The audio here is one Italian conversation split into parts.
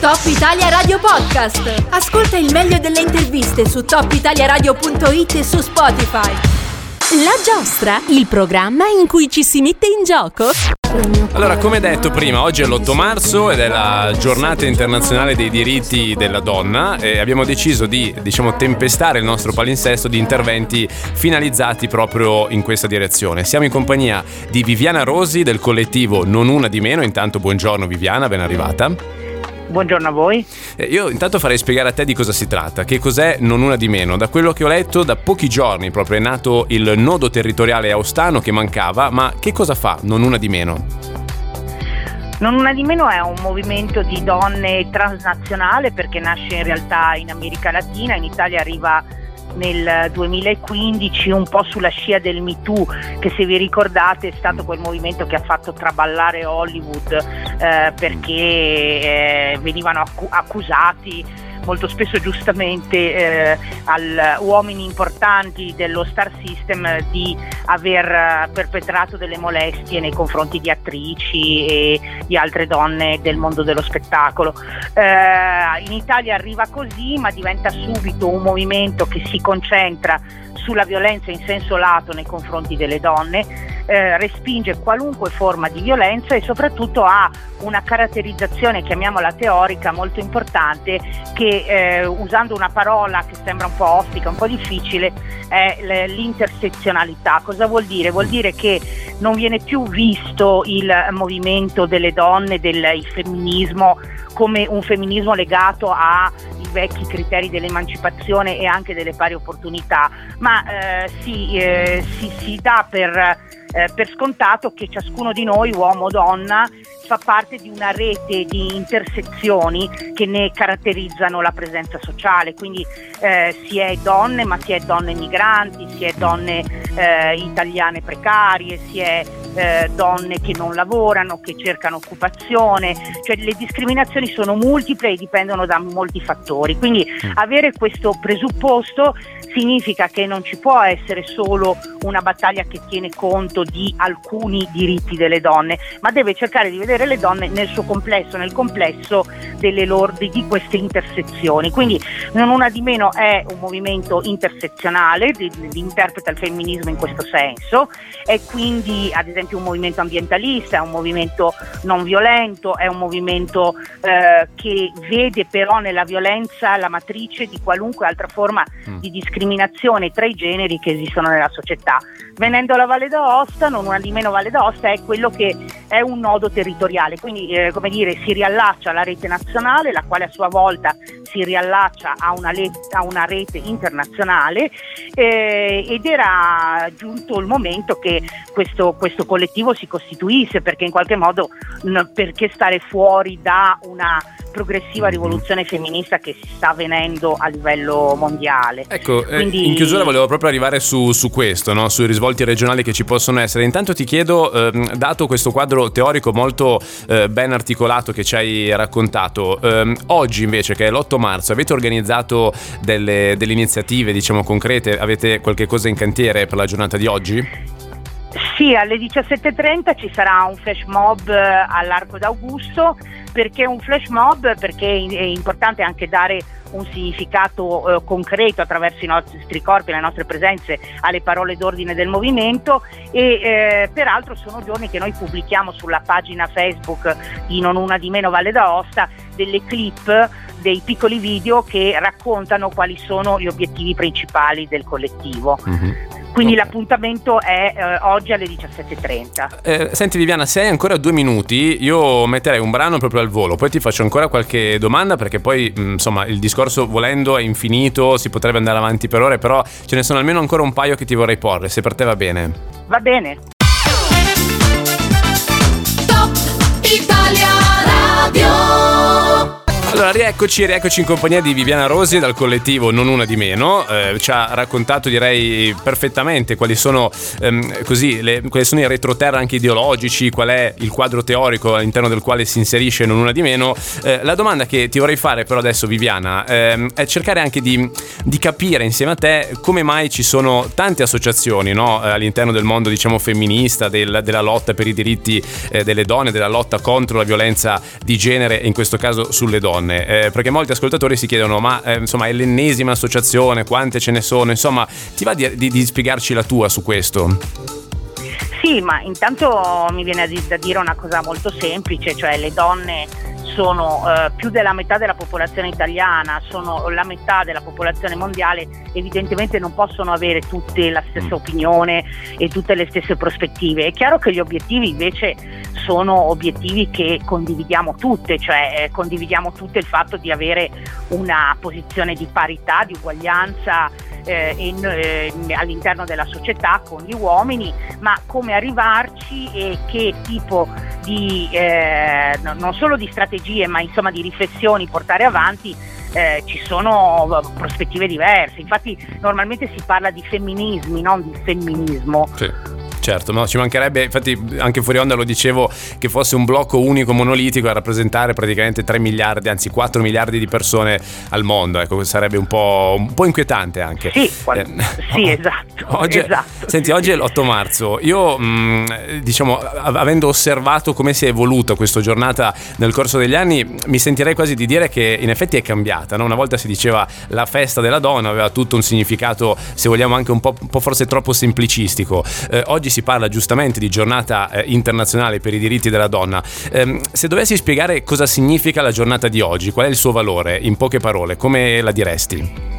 Top Italia Radio Podcast. Ascolta il meglio delle interviste su topitaliaradio.it e su Spotify. La giostra, il programma in cui ci si mette in gioco. Allora, come detto prima, oggi è l'8 marzo ed è la giornata internazionale dei diritti della donna e abbiamo deciso di, diciamo, tempestare il nostro palinsesto di interventi finalizzati proprio in questa direzione. Siamo in compagnia di Viviana Rosi del collettivo Non Una di Meno. Intanto, buongiorno Viviana, ben arrivata. Buongiorno a voi. Eh, io intanto farei spiegare a te di cosa si tratta, che cos'è Non Una di Meno. Da quello che ho letto, da pochi giorni proprio è nato il nodo territoriale austano che mancava, ma che cosa fa Non Una di Meno? Non Una di Meno è un movimento di donne transnazionale perché nasce in realtà in America Latina, in Italia arriva nel 2015 un po' sulla scia del Me Too che se vi ricordate è stato quel movimento che ha fatto traballare Hollywood eh, perché eh, venivano accu- accusati molto spesso giustamente eh, al uomini importanti dello star system di aver perpetrato delle molestie nei confronti di attrici e di altre donne del mondo dello spettacolo. Eh, in Italia arriva così ma diventa subito un movimento che si concentra sulla violenza in senso lato nei confronti delle donne, eh, respinge qualunque forma di violenza e soprattutto ha una caratterizzazione, chiamiamola teorica, molto importante che eh, usando una parola che sembra un po' ostica, un po' difficile, è l'intersezionalità. Cosa vuol dire? Vuol dire che non viene più visto il movimento delle donne, del femminismo come un femminismo legato ai vecchi criteri dell'emancipazione e anche delle pari opportunità, ma eh, si, eh, si, si, dà per, eh, per scontato che ciascuno di noi, uomo o donna, fa parte di una rete di intersezioni che ne caratterizzano la presenza sociale, quindi eh, si è donne ma si è donne migranti, si è donne eh, italiane precarie, si è eh, donne che non lavorano, che cercano occupazione, cioè le discriminazioni sono multiple e dipendono da molti fattori, quindi mm. avere questo presupposto significa che non ci può essere solo una battaglia che tiene conto di alcuni diritti delle donne, ma deve cercare di vedere le donne nel suo complesso, nel complesso delle loro, di queste intersezioni. Quindi non una di meno è un movimento intersezionale, di, di interpreta il femminismo in questo senso, è quindi ad esempio un movimento ambientalista, è un movimento non violento, è un movimento eh, che vede però nella violenza la matrice di qualunque altra forma mm. di discriminazione tra i generi che esistono nella società. Venendo alla Valle d'Aosta, non una di meno Valle d'Aosta, è quello che è un nodo territoriale, quindi eh, come dire si riallaccia alla rete nazionale, la quale a sua volta si riallaccia a una, le- a una rete internazionale eh, ed era giunto il momento che questo, questo, collettivo si costituisse perché in qualche modo n- perché stare fuori da una progressiva mhm. rivoluzione femminista che si sta avvenendo a livello mondiale. Ecco, eh, Quindi... in chiusura volevo proprio arrivare su, su questo, no? sui risvolti regionali che ci possono essere. Intanto ti chiedo, eh, dato questo quadro teorico molto eh, ben articolato che ci hai raccontato, ehm, oggi invece che è l'8 marzo avete organizzato delle, delle iniziative diciamo concrete, avete qualche cosa in cantiere per la giornata di oggi? Sì, alle 17.30 ci sarà un flash mob eh, all'Arco d'Augusto, perché un flash mob? Perché è importante anche dare un significato eh, concreto attraverso i nostri corpi, le nostre presenze alle parole d'ordine del movimento e eh, peraltro sono giorni che noi pubblichiamo sulla pagina Facebook di Non Una di Meno Valle d'Aosta delle clip dei piccoli video che raccontano quali sono gli obiettivi principali del collettivo. Mm-hmm. Quindi okay. l'appuntamento è eh, oggi alle 17.30. Eh, senti Viviana, se hai ancora due minuti, io metterei un brano proprio al volo, poi ti faccio ancora qualche domanda perché poi mm, insomma il discorso volendo è infinito, si potrebbe andare avanti per ore, però ce ne sono almeno ancora un paio che ti vorrei porre, se per te va bene. Va bene. Allora, rieccoci, rieccoci in compagnia di Viviana Rosi dal collettivo Non Una di Meno. Eh, ci ha raccontato, direi, perfettamente quali sono, ehm, così, le, quali sono i retroterra anche ideologici, qual è il quadro teorico all'interno del quale si inserisce Non Una di Meno. Eh, la domanda che ti vorrei fare però adesso, Viviana, ehm, è cercare anche di, di, capire insieme a te come mai ci sono tante associazioni no? Eh, all'interno del mondo, diciamo, femminista, del, della lotta per i diritti eh, delle donne, della lotta contro la violenza di genere, in questo caso sulle donne donne? Eh, perché molti ascoltatori si chiedono, ma eh, insomma è l'ennesima associazione, quante ce ne sono? Insomma, ti va di, di, di spiegarci la tua su questo? Sì, ma intanto mi viene da dire una cosa molto semplice, cioè le donne sono eh, più della metà della popolazione italiana, sono la metà della popolazione mondiale, evidentemente non possono avere tutte la stessa mm. opinione e tutte le stesse prospettive. È chiaro che gli obiettivi invece sono obiettivi che condividiamo tutte, cioè eh, condividiamo tutte il fatto di avere una posizione di parità, di uguaglianza eh, in, eh, all'interno della società con gli uomini, ma come arrivarci e che tipo di, eh, non solo di strategie, ma insomma di riflessioni portare avanti eh, ci sono prospettive diverse. Infatti normalmente si parla di femminismi, non di femminismo. Sì certo, no, ci mancherebbe, infatti anche fuori onda lo dicevo, che fosse un blocco unico monolitico a rappresentare praticamente 3 miliardi, anzi 4 miliardi di persone al mondo, ecco, sarebbe un po', un po inquietante anche. Sì, eh, sì no, esatto, oggi, esatto. Senti, oggi è l'8 marzo, io mh, mm, diciamo, avendo osservato come si è evoluta questa giornata nel corso degli anni, mi sentirei quasi di dire che in effetti è cambiata, no? una volta si diceva la festa della donna, aveva tutto un significato, se vogliamo anche un po', un po forse troppo semplicistico, eh, oggi si parla giustamente di giornata eh, internazionale per i diritti della donna. Eh, se dovessi spiegare cosa significa la giornata di oggi, qual è il suo valore, in poche parole, come la diresti?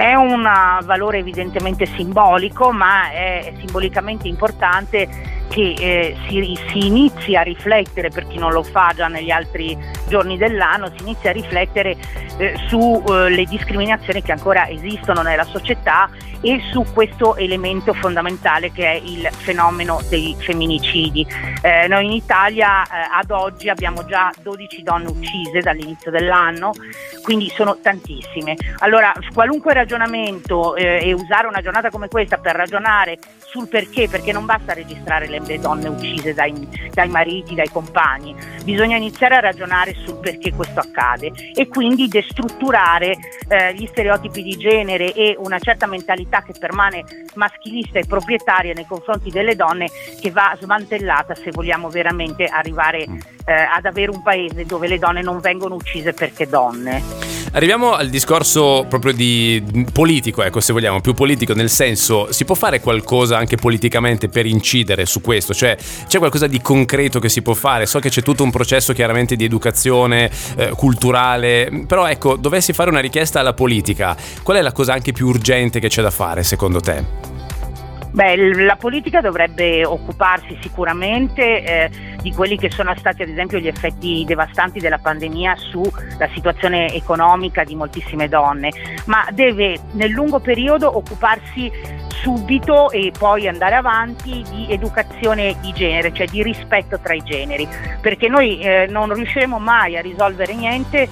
È un valore evidentemente simbolico, ma è simbolicamente importante che eh, si, si inizi a riflettere, per chi non lo fa già negli altri giorni dell'anno, si inizia a riflettere eh, sulle eh, discriminazioni che ancora esistono nella società e su questo elemento fondamentale che è il fenomeno dei femminicidi. Eh, noi in Italia eh, ad oggi abbiamo già 12 donne uccise dall'inizio dell'anno, quindi sono tantissime. Allora, qualunque ragionamento eh, e usare una giornata come questa per ragionare sul perché, perché non basta registrare le, le donne uccise dai, dai, mariti, dai compagni, bisogna iniziare a ragionare sul perché questo accade e quindi destrutturare eh, gli stereotipi di genere e una certa mentalità che permane maschilista e proprietaria nei confronti delle donne che va smantellata se vogliamo veramente arrivare mm. eh, ad avere un paese dove le donne non vengono uccise perché donne. Arriviamo al discorso proprio di politico, ecco, se vogliamo, più politico, nel senso, si può fare qualcosa anche politicamente per incidere su questo? Cioè, c'è qualcosa di concreto che si può fare? So che c'è tutto un processo chiaramente di educazione eh, culturale, però ecco, dovessi fare una richiesta alla politica, qual è la cosa anche più urgente che c'è da fare, secondo te? Beh, la politica dovrebbe occuparsi sicuramente eh, di quelli che sono stati ad esempio gli effetti devastanti della pandemia sulla situazione economica di moltissime donne, ma deve nel lungo periodo occuparsi subito e poi andare avanti di educazione di genere, cioè di rispetto tra i generi, perché noi eh, non riusciremo mai a risolvere niente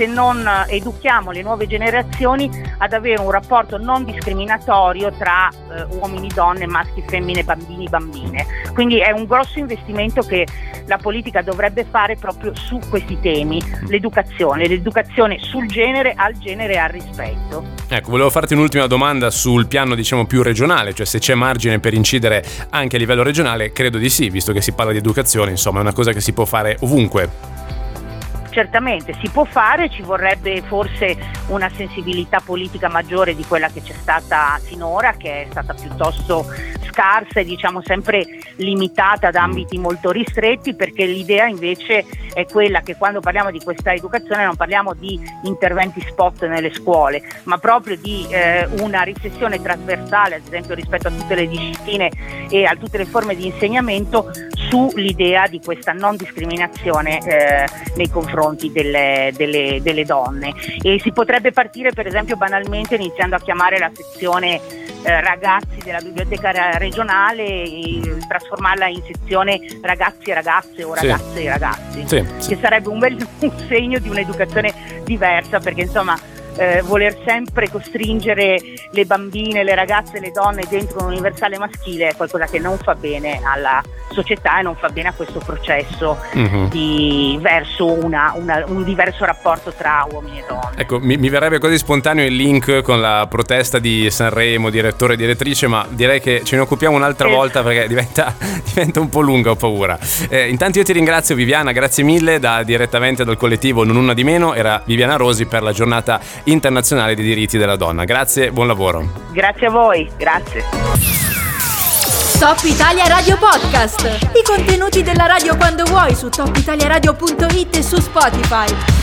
se non educhiamo le nuove generazioni ad avere un rapporto non discriminatorio tra eh, uomini, donne, maschi, femmine, bambini, bambine. Quindi è un grosso investimento che la politica dovrebbe fare proprio su questi temi, l'educazione, l'educazione sul genere, al genere e al rispetto. Ecco, volevo farti un'ultima domanda sul piano diciamo più regionale, cioè se c'è margine per incidere anche a livello regionale, credo di sì, visto che si parla di educazione, insomma è una cosa che si può fare ovunque. Certamente si può fare, ci vorrebbe forse una sensibilità politica maggiore di quella che c'è stata sinora, che è stata piuttosto scarsa e diciamo sempre limitata ad ambiti molto ristretti, perché l'idea invece è quella che quando parliamo di questa educazione non parliamo di interventi spot nelle scuole, ma proprio di eh, una riflessione trasversale, ad esempio rispetto a tutte le discipline e a tutte le forme di insegnamento, sull'idea di questa non discriminazione eh, nei confronti delle, delle, delle, donne. E si potrebbe partire per esempio banalmente iniziando a chiamare la sezione eh, ragazzi della biblioteca regionale e trasformarla in sezione ragazzi e ragazze o ragazze sì. e ragazzi, sì, sì. che sarebbe un bel un segno di un'educazione diversa perché insomma eh, voler sempre costringere le bambine, le ragazze, le donne dentro un universale maschile è qualcosa che non fa bene alla società e non fa bene a questo processo mm-hmm. di, verso una, una, un diverso rapporto tra uomini e donne. Ecco, mi, mi, verrebbe così spontaneo il link con la protesta di Sanremo, direttore e direttrice, ma direi che ce ne occupiamo un'altra eh. volta perché diventa, diventa, un po' lunga, ho paura. Eh, intanto io ti ringrazio Viviana, grazie mille da, direttamente dal collettivo Non Una di Meno, era Viviana Rosi per la giornata internazionale dei diritti della donna. Grazie, buon lavoro. Grazie a voi, grazie. Top Italia Radio Podcast. I contenuti della radio quando vuoi su topitaliaradio.it e su Spotify.